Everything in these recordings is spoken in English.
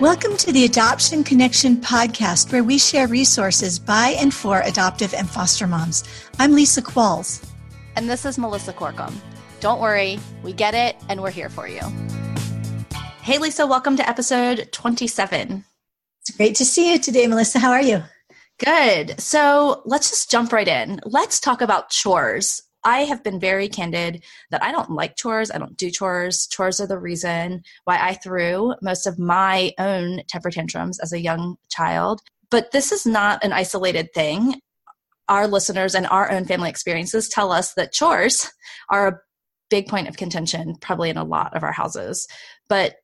Welcome to the Adoption Connection podcast, where we share resources by and for adoptive and foster moms. I'm Lisa Qualls. And this is Melissa Corkum. Don't worry, we get it, and we're here for you. Hey, Lisa, welcome to episode 27. It's great to see you today, Melissa. How are you? Good. So let's just jump right in. Let's talk about chores. I have been very candid that I don't like chores. I don't do chores. Chores are the reason why I threw most of my own temper tantrums as a young child. But this is not an isolated thing. Our listeners and our own family experiences tell us that chores are a big point of contention, probably in a lot of our houses. But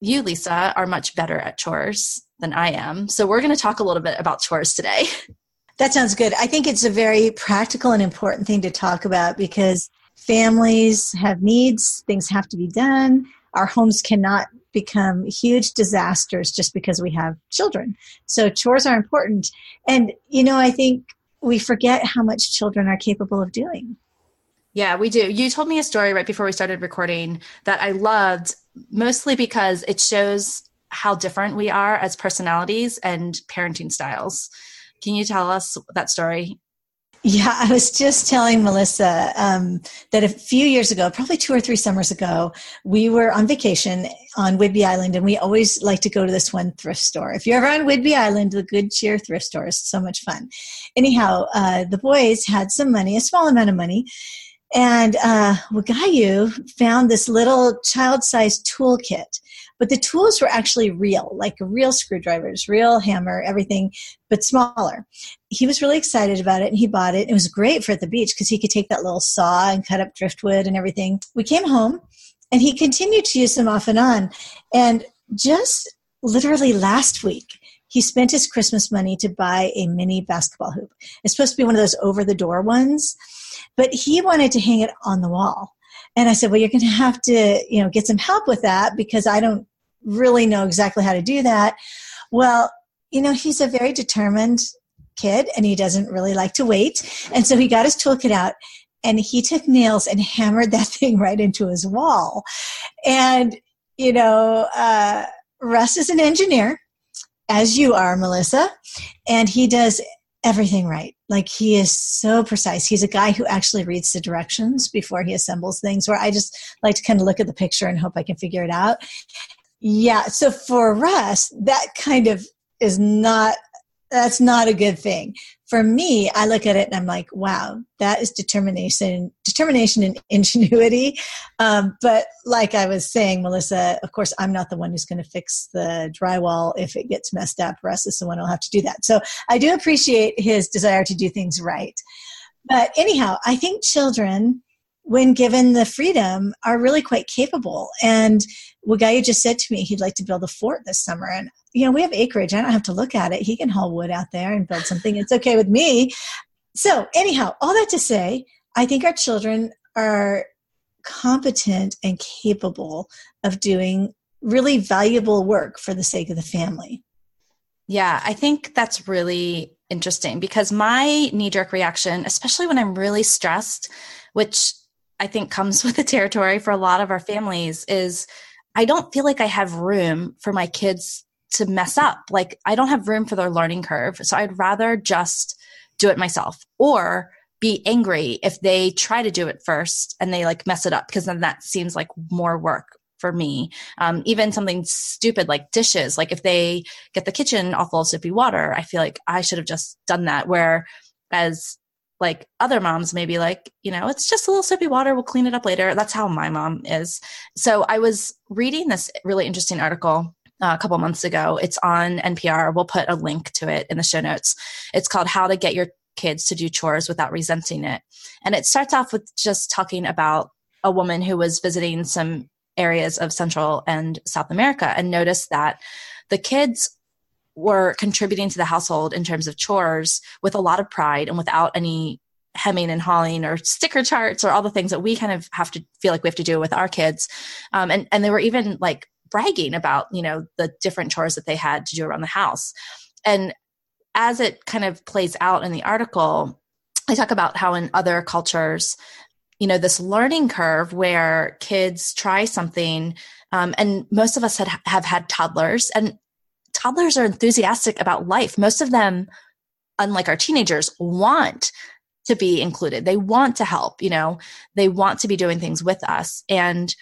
you, Lisa, are much better at chores than I am. So we're going to talk a little bit about chores today. That sounds good. I think it's a very practical and important thing to talk about because families have needs, things have to be done. Our homes cannot become huge disasters just because we have children. So chores are important. And, you know, I think we forget how much children are capable of doing. Yeah, we do. You told me a story right before we started recording that I loved mostly because it shows how different we are as personalities and parenting styles. Can you tell us that story? Yeah, I was just telling Melissa um, that a few years ago, probably two or three summers ago, we were on vacation on Whidbey Island, and we always like to go to this one thrift store. If you're ever on Whidbey Island, the Good Cheer thrift store is so much fun. Anyhow, uh, the boys had some money, a small amount of money, and uh, Wagayu found this little child-sized toolkit but the tools were actually real, like real screwdrivers, real hammer, everything, but smaller. He was really excited about it and he bought it. It was great for at the beach because he could take that little saw and cut up driftwood and everything. We came home and he continued to use them off and on. And just literally last week, he spent his Christmas money to buy a mini basketball hoop. It's supposed to be one of those over the door ones, but he wanted to hang it on the wall. And I said, well, you're going to have to, you know, get some help with that because I don't really know exactly how to do that. Well, you know, he's a very determined kid and he doesn't really like to wait. And so he got his toolkit out and he took nails and hammered that thing right into his wall. And, you know, uh, Russ is an engineer, as you are, Melissa, and he does everything right. Like he is so precise. He's a guy who actually reads the directions before he assembles things, where I just like to kind of look at the picture and hope I can figure it out. Yeah. So for us, that kind of is not, that's not a good thing. For me, I look at it and I'm like, wow, that is determination, determination and ingenuity. Um, but like I was saying, Melissa, of course, I'm not the one who's going to fix the drywall if it gets messed up. Russ is the one who'll have to do that. So I do appreciate his desire to do things right. But anyhow, I think children, when given the freedom, are really quite capable. And Wagayu just said to me he'd like to build a fort this summer. And, you know, we have acreage. I don't have to look at it. He can haul wood out there and build something. It's okay with me. So, anyhow, all that to say, I think our children are competent and capable of doing really valuable work for the sake of the family. Yeah, I think that's really interesting because my knee jerk reaction, especially when I'm really stressed, which I think comes with the territory for a lot of our families, is I don't feel like I have room for my kids to mess up. Like I don't have room for their learning curve. So I'd rather just do it myself or be angry if they try to do it first and they like mess it up because then that seems like more work for me. Um, even something stupid like dishes, like if they get the kitchen all full of soapy water, I feel like I should have just done that. Where as like other moms maybe like you know it's just a little soapy water we'll clean it up later. That's how my mom is. So i was reading this really interesting article uh, a couple months ago. It's on npr we'll put a link to it in the show notes. It's called how to get your kids to do chores without resenting it. And it starts off with just talking about a woman who was visiting some areas of central and south america and noticed that the kids were contributing to the household in terms of chores with a lot of pride and without any hemming and hawing or sticker charts or all the things that we kind of have to feel like we have to do with our kids. Um, and, and they were even like bragging about, you know, the different chores that they had to do around the house. And as it kind of plays out in the article, I talk about how in other cultures, you know, this learning curve where kids try something, um, and most of us had, have had toddlers, and toddlers are enthusiastic about life. Most of them, unlike our teenagers, want to be included. They want to help, you know, they want to be doing things with us. And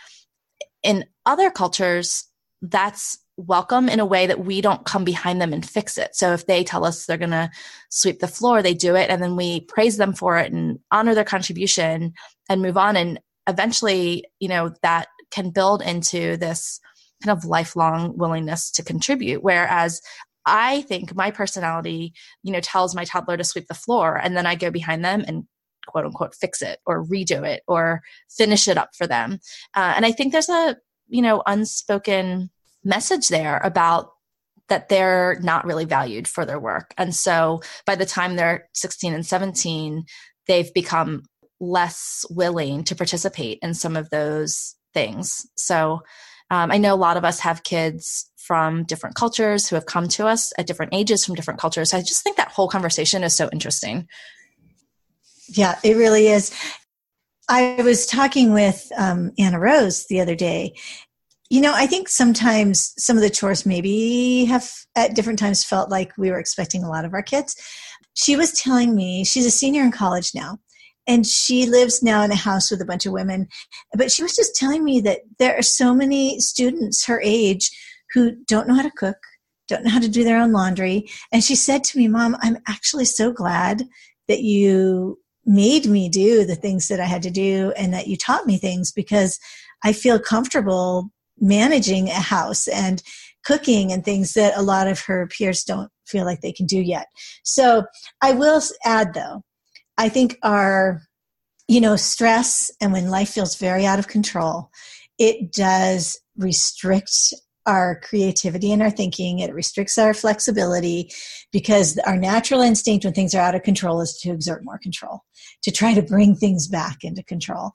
in other cultures, that's welcome in a way that we don't come behind them and fix it. So if they tell us they're going to sweep the floor, they do it and then we praise them for it and honor their contribution and move on and eventually, you know, that can build into this kind of lifelong willingness to contribute whereas I think my personality, you know, tells my toddler to sweep the floor and then I go behind them and quote unquote fix it or redo it or finish it up for them. Uh, and I think there's a, you know, unspoken message there about that they're not really valued for their work. And so by the time they're 16 and 17, they've become less willing to participate in some of those things. So um, I know a lot of us have kids from different cultures who have come to us at different ages from different cultures. I just think that whole conversation is so interesting. Yeah, it really is. I was talking with um, Anna Rose the other day, you know, I think sometimes some of the chores maybe have at different times felt like we were expecting a lot of our kids. She was telling me she's a senior in college now, and she lives now in a house with a bunch of women. But she was just telling me that there are so many students her age who don't know how to cook, don't know how to do their own laundry. And she said to me, Mom, I'm actually so glad that you made me do the things that I had to do and that you taught me things because I feel comfortable managing a house and cooking and things that a lot of her peers don't feel like they can do yet. So I will add though, I think our, you know, stress and when life feels very out of control, it does restrict our creativity and our thinking. It restricts our flexibility because our natural instinct when things are out of control is to exert more control, to try to bring things back into control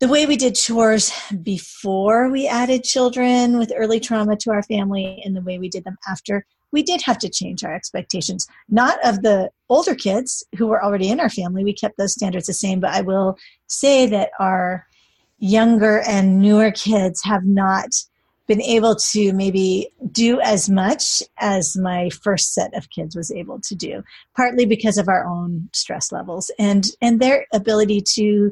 the way we did chores before we added children with early trauma to our family and the way we did them after, we did have to change our expectations. Not of the older kids who were already in our family, we kept those standards the same, but I will say that our younger and newer kids have not been able to maybe do as much as my first set of kids was able to do partly because of our own stress levels and and their ability to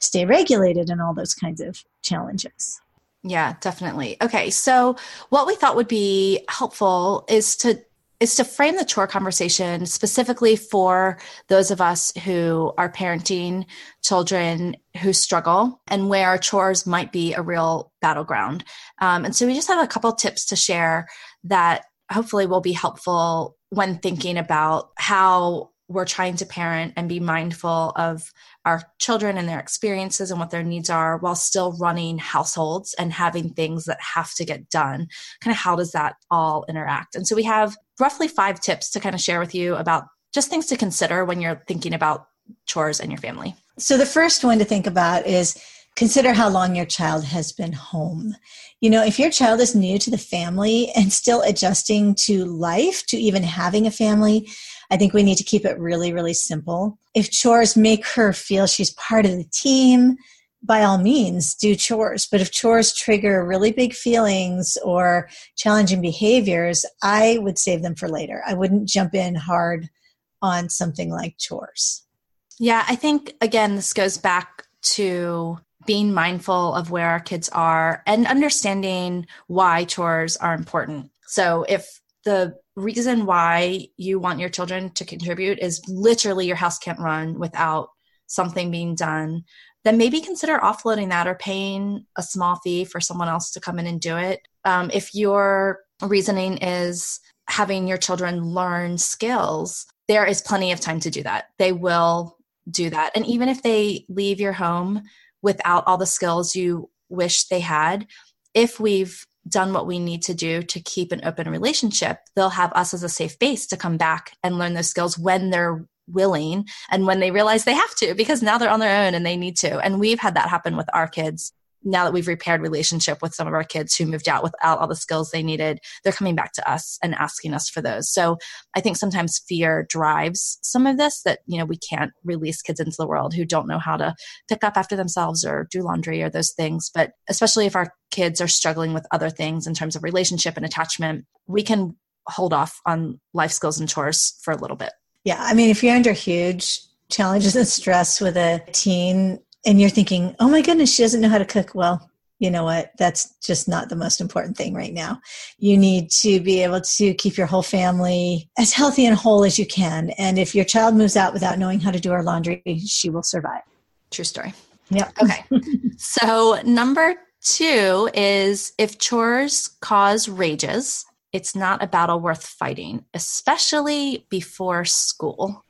stay regulated and all those kinds of challenges. Yeah, definitely. Okay, so what we thought would be helpful is to is to frame the chore conversation specifically for those of us who are parenting children who struggle and where chores might be a real battleground. Um, and so we just have a couple tips to share that hopefully will be helpful when thinking about how we're trying to parent and be mindful of our children and their experiences and what their needs are while still running households and having things that have to get done. Kind of how does that all interact? And so we have roughly five tips to kind of share with you about just things to consider when you're thinking about chores and your family. So the first one to think about is consider how long your child has been home. You know, if your child is new to the family and still adjusting to life, to even having a family, I think we need to keep it really, really simple. If chores make her feel she's part of the team, by all means do chores. But if chores trigger really big feelings or challenging behaviors, I would save them for later. I wouldn't jump in hard on something like chores. Yeah, I think, again, this goes back to being mindful of where our kids are and understanding why chores are important. So if the reason why you want your children to contribute is literally your house can't run without something being done, then maybe consider offloading that or paying a small fee for someone else to come in and do it. Um, if your reasoning is having your children learn skills, there is plenty of time to do that. They will do that. And even if they leave your home without all the skills you wish they had, if we've done what we need to do to keep an open relationship, they'll have us as a safe base to come back and learn those skills when they're willing and when they realize they have to because now they're on their own and they need to. And we've had that happen with our kids now that we've repaired relationship with some of our kids who moved out without all the skills they needed they're coming back to us and asking us for those so i think sometimes fear drives some of this that you know we can't release kids into the world who don't know how to pick up after themselves or do laundry or those things but especially if our kids are struggling with other things in terms of relationship and attachment we can hold off on life skills and chores for a little bit. Yeah, I mean, if you're under huge challenges and stress with a teen and you're thinking, oh my goodness, she doesn't know how to cook, well, you know what? That's just not the most important thing right now. You need to be able to keep your whole family as healthy and whole as you can. And if your child moves out without knowing how to do her laundry, she will survive. True story. Yeah. Okay. so, number two is if chores cause rages, it's not a battle worth fighting, especially before school.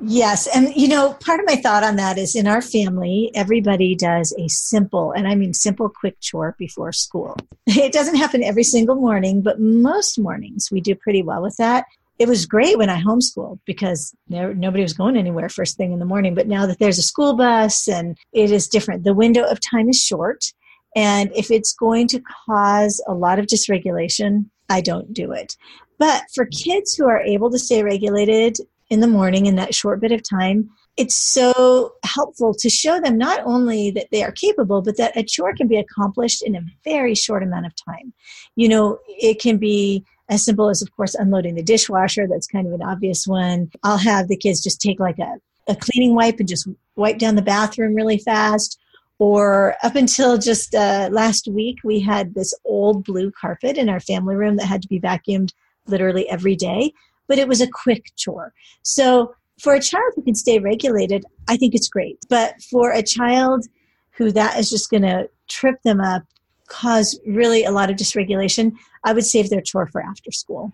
Yes. And, you know, part of my thought on that is in our family, everybody does a simple, and I mean simple, quick chore before school. It doesn't happen every single morning, but most mornings we do pretty well with that. It was great when I homeschooled because there, nobody was going anywhere first thing in the morning. But now that there's a school bus and it is different, the window of time is short. And if it's going to cause a lot of dysregulation, I don't do it. But for kids who are able to stay regulated in the morning in that short bit of time, it's so helpful to show them not only that they are capable, but that a chore can be accomplished in a very short amount of time. You know, it can be as simple as, of course, unloading the dishwasher. That's kind of an obvious one. I'll have the kids just take like a, a cleaning wipe and just wipe down the bathroom really fast. Or up until just uh, last week, we had this old blue carpet in our family room that had to be vacuumed literally every day but it was a quick chore. So for a child who can stay regulated, I think it's great. But for a child who that is just going to trip them up, cause really a lot of dysregulation, I would save their chore for after school.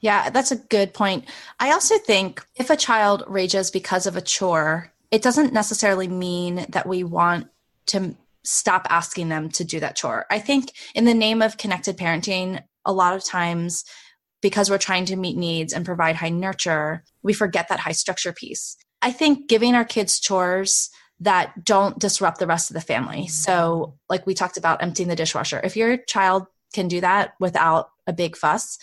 Yeah, that's a good point. I also think if a child rages because of a chore, it doesn't necessarily mean that we want to stop asking them to do that chore. I think in the name of connected parenting, a lot of times because we're trying to meet needs and provide high nurture, we forget that high structure piece. I think giving our kids chores that don't disrupt the rest of the family. So, like we talked about emptying the dishwasher, if your child can do that without a big fuss,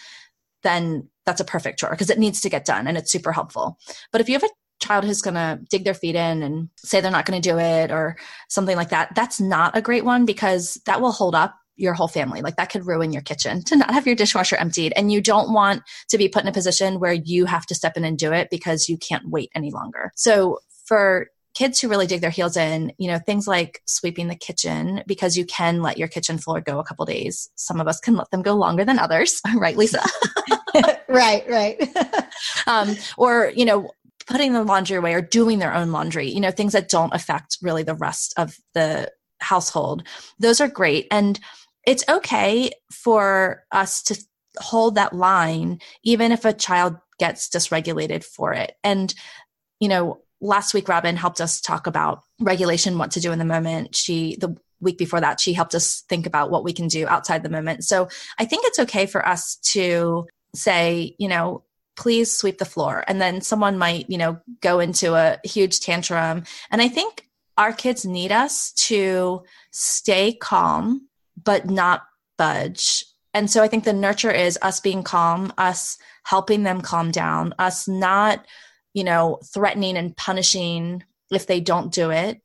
then that's a perfect chore because it needs to get done and it's super helpful. But if you have a child who's going to dig their feet in and say they're not going to do it or something like that, that's not a great one because that will hold up your whole family. Like that could ruin your kitchen to not have your dishwasher emptied. And you don't want to be put in a position where you have to step in and do it because you can't wait any longer. So for kids who really dig their heels in, you know, things like sweeping the kitchen because you can let your kitchen floor go a couple days. Some of us can let them go longer than others, right, Lisa? right, right. um, or, you know, putting the laundry away or doing their own laundry, you know, things that don't affect really the rest of the household. Those are great. And it's okay for us to hold that line, even if a child gets dysregulated for it. And, you know, last week, Robin helped us talk about regulation, what to do in the moment. She, the week before that, she helped us think about what we can do outside the moment. So I think it's okay for us to say, you know, please sweep the floor. And then someone might, you know, go into a huge tantrum. And I think our kids need us to stay calm but not budge. And so I think the nurture is us being calm, us helping them calm down, us not, you know, threatening and punishing if they don't do it.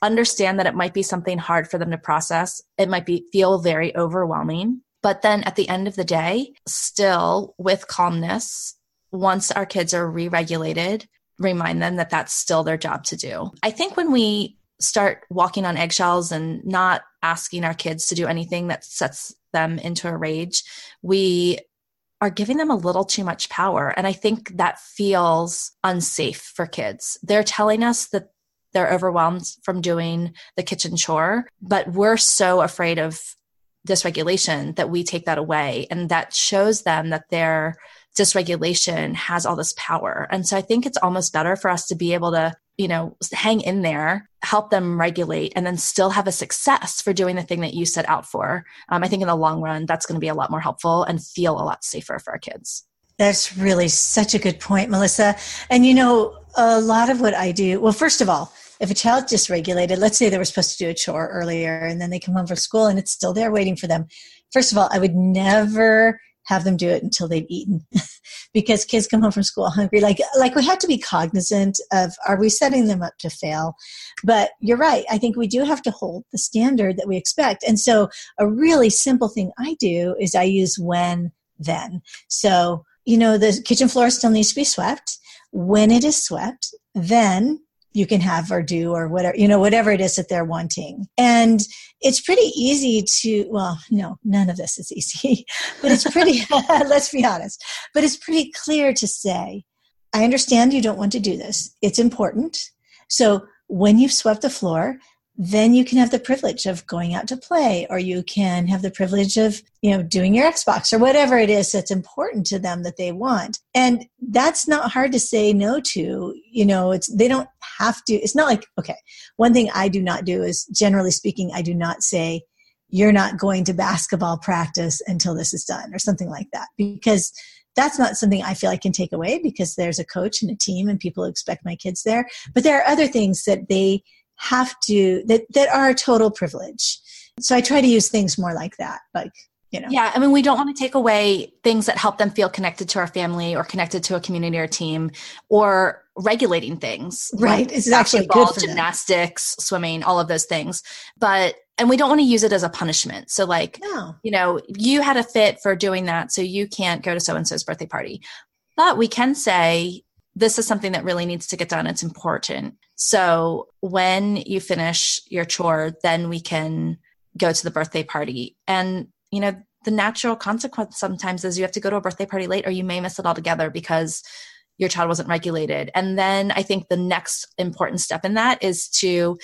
Understand that it might be something hard for them to process. It might be feel very overwhelming. But then at the end of the day, still with calmness, once our kids are re regulated, remind them that that's still their job to do. I think when we start walking on eggshells and not asking our kids to do anything that sets them into a rage, we are giving them a little too much power. And I think that feels unsafe for kids. They're telling us that they're overwhelmed from doing the kitchen chore, but we're so afraid of dysregulation that we take that away. And that shows them that their dysregulation has all this power. And so I think it's almost better for us to be able to you know, hang in there, help them regulate, and then still have a success for doing the thing that you set out for. Um, I think in the long run, that's going to be a lot more helpful and feel a lot safer for our kids. That's really such a good point, Melissa. And you know, a lot of what I do, well, first of all, if a child dysregulated, let's say they were supposed to do a chore earlier and then they come home from school and it's still there waiting for them. First of all, I would never have them do it until they've eaten. Because kids come home from school hungry. Like like we have to be cognizant of are we setting them up to fail? But you're right. I think we do have to hold the standard that we expect. And so a really simple thing i do is i use when then. So you know, the kitchen floor still needs to be swept. When it is swept, then you can have or do or whatever, you know, whatever it is that they're wanting. And it's pretty easy to, well, no, none of this is easy, but it's pretty, let's be honest, but it's pretty clear to say, I understand you don't want to do this. It's important. So when you've swept the floor, then you can have the privilege of going out to play or you can have the privilege of you know doing your xbox or whatever it is that's important to them that they want and that's not hard to say no to you know it's they don't have to it's not like okay one thing i do not do is generally speaking i do not say you're not going to basketball practice until this is done or something like that because that's not something I feel I can take away because there's a coach and a team and people expect my kids there. But there are other things that they have to that that are a total privilege so i try to use things more like that like you know yeah i mean we don't want to take away things that help them feel connected to our family or connected to a community or team or regulating things right like it's actually good for gymnastics them. swimming all of those things but and we don't want to use it as a punishment so like no. you know you had a fit for doing that so you can't go to so and so's birthday party but we can say this is something that really needs to get done. It's important. So when you finish your chore, then we can go to the birthday party. And, you know, the natural consequence sometimes is you have to go to a birthday party late or you may miss it altogether because your child wasn't regulated. And then I think the next important step in that is to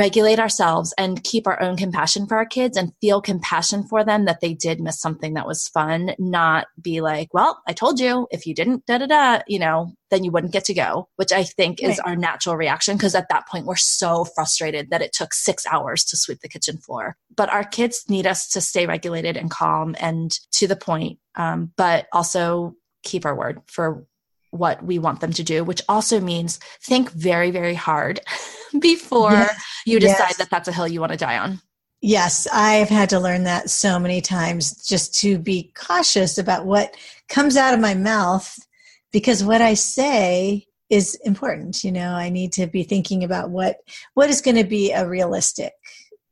regulate ourselves and keep our own compassion for our kids and feel compassion for them that they did miss something that was fun, not be like, well, I told you if you didn't da da da, you know, then you wouldn't get to go, which I think right. is our natural reaction because at that point we're so frustrated that it took six hours to sweep the kitchen floor. But our kids need us to stay regulated and calm and to the point, um, but also keep our word for what we want them to do, which also means think very, very hard before yes. you decide yes. that that's a hill you want to die on. Yes, I've had to learn that so many times just to be cautious about what comes out of my mouth because what I say is important. You know, I need to be thinking about what what is going to be a realistic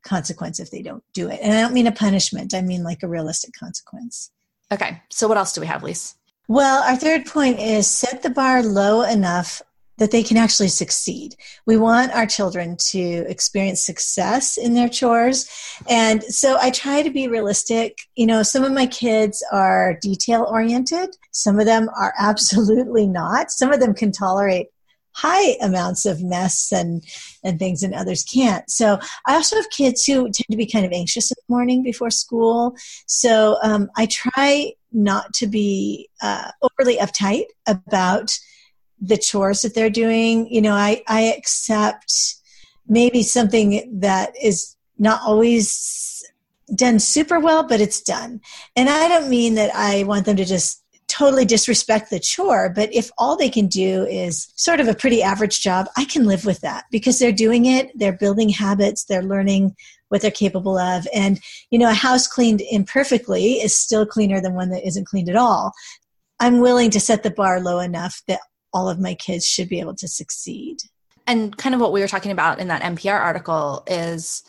consequence if they don't do it. And I don't mean a punishment, I mean like a realistic consequence. Okay. So what else do we have, Lise? Well, our third point is set the bar low enough that they can actually succeed. We want our children to experience success in their chores. And so I try to be realistic. You know, some of my kids are detail oriented, some of them are absolutely not. Some of them can tolerate high amounts of mess and and things and others can't so i also have kids who tend to be kind of anxious in the morning before school so um, i try not to be uh, overly uptight about the chores that they're doing you know i i accept maybe something that is not always done super well but it's done and i don't mean that i want them to just totally disrespect the chore, but if all they can do is sort of a pretty average job, I can live with that because they're doing it, they're building habits, they're learning what they're capable of. And, you know, a house cleaned imperfectly is still cleaner than one that isn't cleaned at all. I'm willing to set the bar low enough that all of my kids should be able to succeed. And kind of what we were talking about in that NPR article is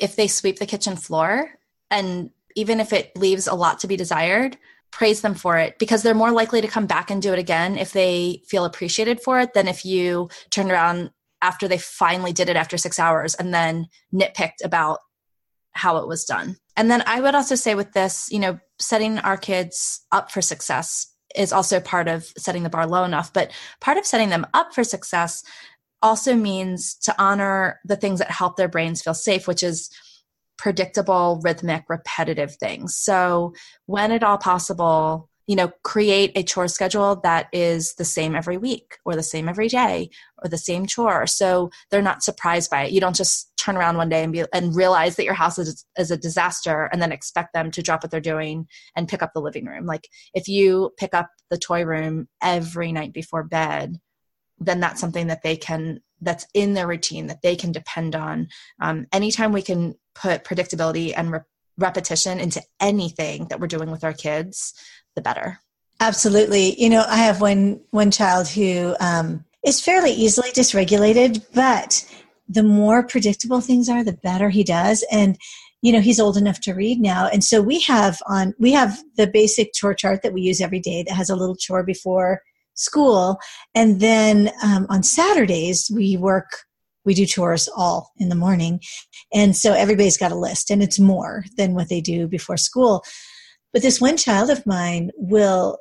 if they sweep the kitchen floor and even if it leaves a lot to be desired, praise them for it because they're more likely to come back and do it again if they feel appreciated for it than if you turn around after they finally did it after six hours and then nitpicked about how it was done. And then I would also say with this, you know, setting our kids up for success is also part of setting the bar low enough. But part of setting them up for success also means to honor the things that help their brains feel safe, which is predictable, rhythmic, repetitive things. So, when at all possible, you know, create a chore schedule that is the same every week or the same every day or the same chore. So they're not surprised by it. You don't just turn around one day and be and realize that your house is, is a disaster and then expect them to drop what they're doing and pick up the living room. Like if you pick up the toy room every night before bed, then that's something that they can that's in their routine that they can depend on. Um, anytime we can put predictability and re- repetition into anything that we're doing with our kids, the better. Absolutely. You know, I have one one child who um, is fairly easily dysregulated, but the more predictable things are, the better he does. And you know he's old enough to read now and so we have on we have the basic chore chart that we use every day that has a little chore before school and then um, on saturdays we work we do chores all in the morning. And so everybody's got a list and it's more than what they do before school. But this one child of mine will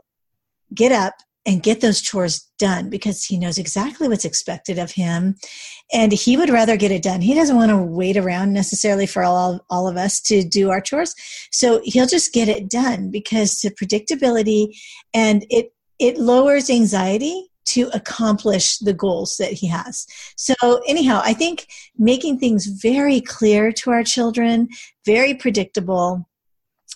get up and get those chores done because he knows exactly what's expected of him. And he would rather get it done. He doesn't want to wait around necessarily for all, all of us to do our chores. So he'll just get it done because the predictability and it it lowers anxiety to accomplish the goals that he has. So, anyhow, I think making things very clear to our children, very predictable.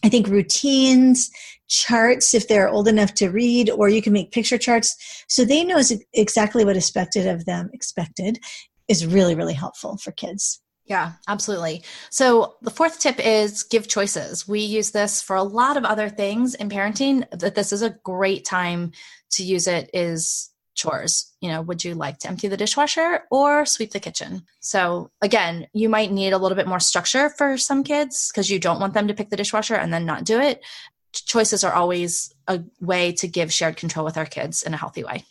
I think routines, charts, if they're old enough to read, or you can make picture charts so they know exactly what expected of them, expected, is really, really helpful for kids. Yeah, absolutely. So the fourth tip is give choices. We use this for a lot of other things in parenting, that this is a great time to use it is chores. You know, would you like to empty the dishwasher or sweep the kitchen? So again, you might need a little bit more structure for some kids because you don't want them to pick the dishwasher and then not do it. Choices are always a way to give shared control with our kids in a healthy way.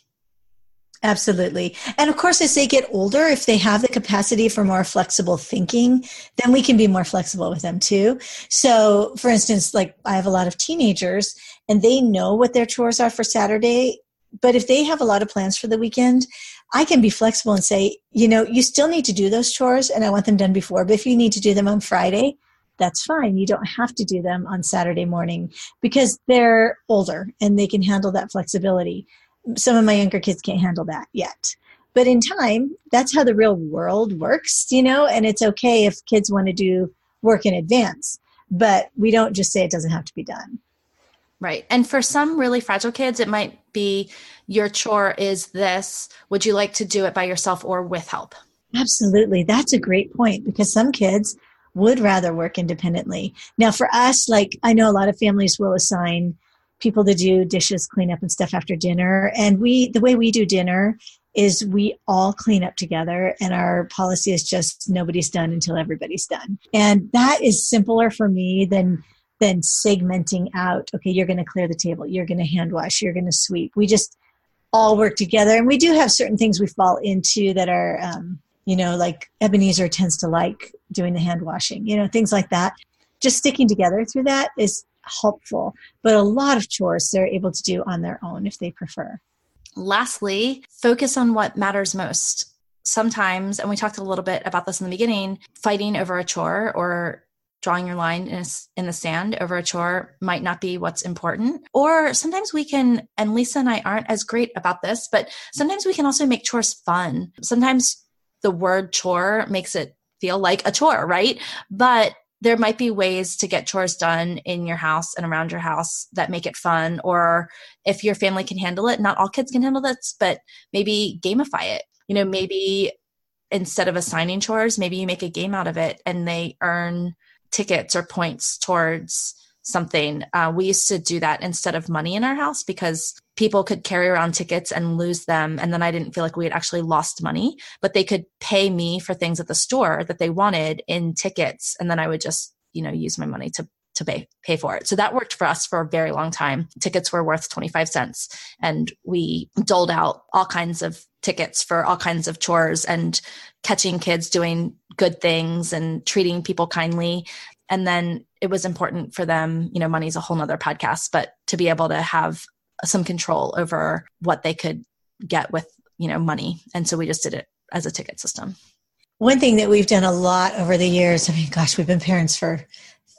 Absolutely. And of course, as they get older, if they have the capacity for more flexible thinking, then we can be more flexible with them too. So, for instance, like I have a lot of teenagers and they know what their chores are for Saturday. But if they have a lot of plans for the weekend, I can be flexible and say, you know, you still need to do those chores and I want them done before. But if you need to do them on Friday, that's fine. You don't have to do them on Saturday morning because they're older and they can handle that flexibility some of my younger kids can't handle that yet but in time that's how the real world works you know and it's okay if kids want to do work in advance but we don't just say it doesn't have to be done right and for some really fragile kids it might be your chore is this would you like to do it by yourself or with help absolutely that's a great point because some kids would rather work independently now for us like i know a lot of families will assign people to do dishes, clean up and stuff after dinner. And we, the way we do dinner is we all clean up together and our policy is just nobody's done until everybody's done. And that is simpler for me than than segmenting out, okay, you're going to clear the table, you're going to hand wash, you're going to sweep. We just all work together. And we do have certain things we fall into that are, um, you know, like Ebenezer tends to like doing the hand washing, you know, things like that. Just sticking together through that is helpful. But a lot of chores they're able to do on their own if they prefer. Lastly, focus on what matters most. Sometimes, and we talked a little bit about this in the beginning, fighting over a chore or drawing your line in, a, in, the sand over a chore might not be what's important. Or sometimes we can, and Lisa and I aren't as great about this, but sometimes we can also make chores fun. Sometimes the word chore makes it feel like a chore, right? But there might be ways to get chores done in your house and around your house that make it fun or if your family can handle it not all kids can handle this but maybe gamify it you know maybe instead of assigning chores maybe you make a game out of it and they earn tickets or points towards something. Uh, we used to do that instead of money in our house because people could carry around tickets and lose them. And then I didn't feel like we had actually lost money, but they could pay me for things at the store that they wanted in tickets. And then I would just, you know, use my money to to pay pay for it. So that worked for us for a very long time. Tickets were worth 25 cents and we doled out all kinds of tickets for all kinds of chores and catching kids doing good things and treating people kindly. And then it was important for them you know money's a whole nother podcast but to be able to have some control over what they could get with you know money. And so we just did it as a ticket system. One thing that we've done a lot over the years i mean gosh we've been parents for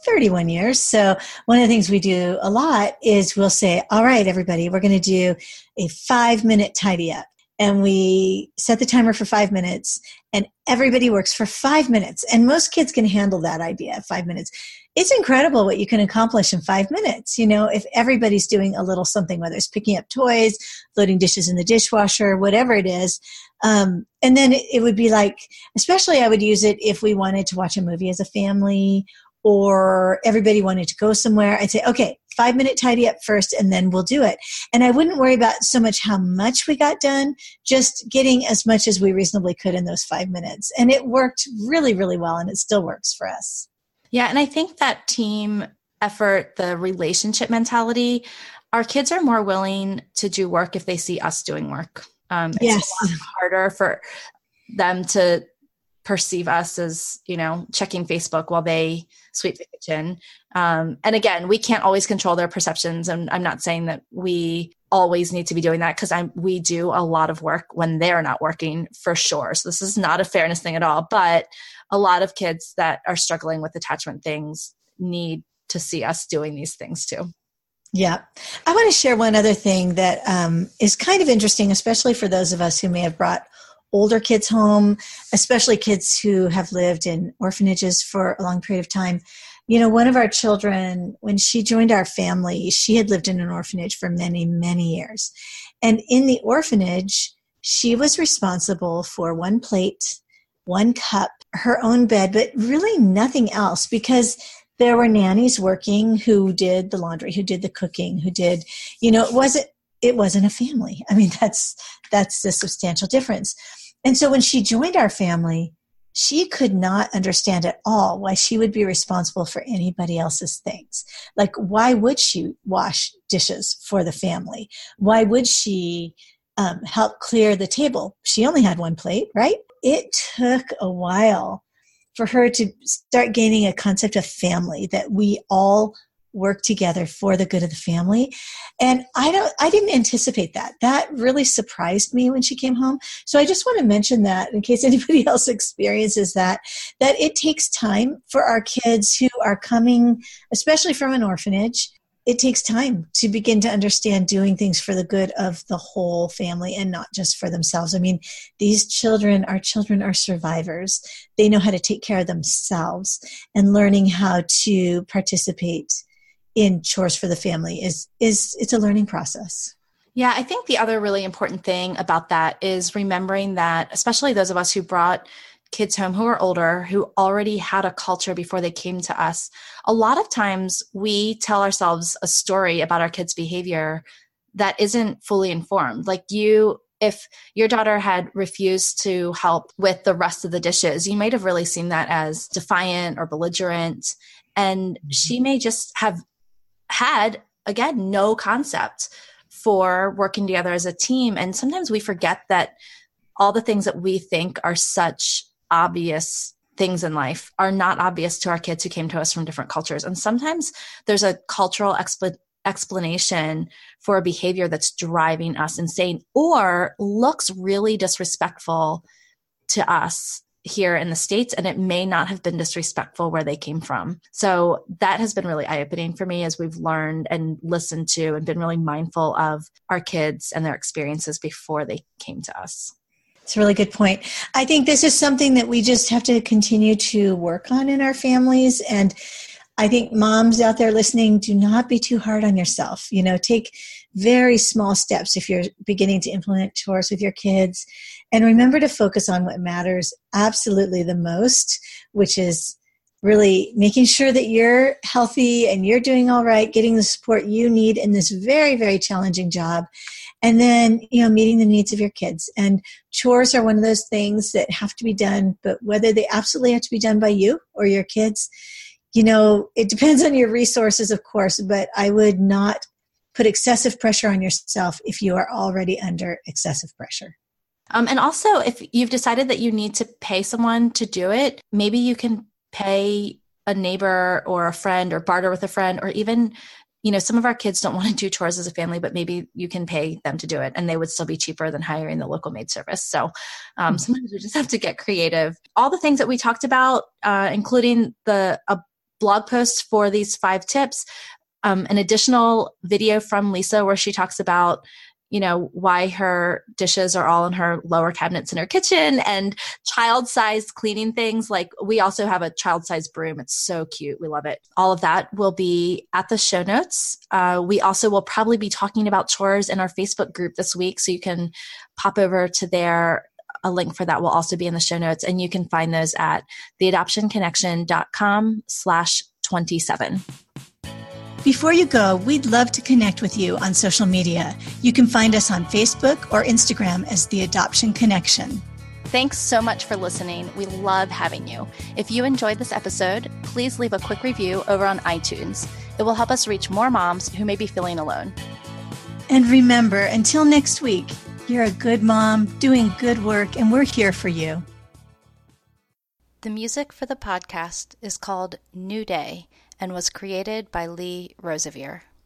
31 years. So one of the things we do a lot is we'll say all right everybody we're going to do a five minute tidy up and we set the timer for five minutes and everybody works for five minutes. And most kids can handle that idea five minutes. It's incredible what you can accomplish in five minutes you know if everybody's doing a little something whether it's picking up toys loading dishes in the dishwasher whatever it is. Um, and then it, it would be like especially i would use it if we wanted to watch a movie as a family or everybody wanted to go somewhere, I'd say, okay, five minute tidy up first and then we'll do it. And I wouldn't worry about so much how much we got done, just getting as much as we reasonably could in those five minutes. And it worked really, really well and it still works for us. Yeah, and I think that team effort, the relationship mentality, our kids are more willing to do work if they see us doing work. Um, it's yes. harder for them to perceive us as you know checking facebook while they sweep the kitchen. Um, and again we can't always control their perceptions and i'm not saying that we always need to be doing that because i'm we do a lot of work when they're not working for sure. So this is not a fairness thing at all but a lot of kids that are struggling with attachment things need to see us doing these things too. Yeah. I want to share one other thing that um, is kind of interesting, especially for those of us who may have brought older kids home, especially kids who have lived in orphanages for a long period of time. You know, one of our children, when she joined our family, she had lived in an orphanage for many, many years. And in the orphanage, she was responsible for one plate, one cup, her own bed, but really nothing else because there were nannies working who did the laundry, who did the cooking, who did, you know, it wasn't it wasn't a family. I mean, that's that's the substantial difference. And so when she joined our family, she could not understand at all why she would be responsible for anybody else's things. Like, why would she wash dishes for the family? Why would she um, help clear the table? She only had one plate, right? It took a while for her to start gaining a concept of family that we all work together for the good of the family and i don't i didn't anticipate that that really surprised me when she came home so i just want to mention that in case anybody else experiences that that it takes time for our kids who are coming especially from an orphanage it takes time to begin to understand doing things for the good of the whole family and not just for themselves. I mean, these children, our children are survivors. They know how to take care of themselves and learning how to participate in chores for the family is is it's a learning process. Yeah, I think the other really important thing about that is remembering that especially those of us who brought kids home who are older who already had a culture before they came to us a lot of times we tell ourselves a story about our kids behavior that isn't fully informed. Like you if your daughter had refused to help with the rest of the dishes you might have really seen that as defiant or belligerent. And mm-hmm. she may just have had again no concept for working together as a team and sometimes we forget that all the things that we think are such obvious things in life are not obvious to our kids who came to us from different cultures. And sometimes there's a cultural expl- explanation for a behavior that's driving us insane or looks really disrespectful to us here in the States, and it may not have been disrespectful where they came from. So that has been really eye opening for me as we've learned and listened to and been really mindful of our kids and their experiences before they came to us. It's a really good point. I think this is something that we just have to continue to work on in our families. And I think moms out there listening, do not be too hard on yourself. You know, take very small steps if you're beginning to implement chores with your kids. And remember to focus on what matters absolutely the most, which is really making sure that you're healthy and you're doing all right, getting the support you need in this very, very challenging job and then you know meeting the needs of your kids and chores are one of those things that have to be done but whether they absolutely have to be done by you or your kids you know it depends on your resources of course but i would not put excessive pressure on yourself if you are already under excessive pressure um, and also if you've decided that you need to pay someone to do it maybe you can pay a neighbor or a friend or barter with a friend or even you know, some of our kids don't want to do chores as a family, but maybe you can pay them to do it and they would still be cheaper than hiring the local maid service. So um, mm-hmm. sometimes we just have to get creative. All the things that we talked about, uh, including the a blog post for these five tips, um, an additional video from Lisa where she talks about you know why her dishes are all in her lower cabinets in her kitchen and child sized cleaning things. Like we also have a child sized broom. It's so cute. We love it. All of that will be at the show notes. Uh, we also will probably be talking about chores in our facebook group this week so you can pop over to there. A link for that will also be in the show notes and you can find those at theadoptionconnection.com slash 27 before you go, we'd love to connect with you on social media. You can find us on Facebook or Instagram as The Adoption Connection. Thanks so much for listening. We love having you. If you enjoyed this episode, please leave a quick review over on iTunes. It will help us reach more moms who may be feeling alone. And remember, until next week, you're a good mom doing good work, and we're here for you. The music for the podcast is called New Day and was created by Lee Rosevere.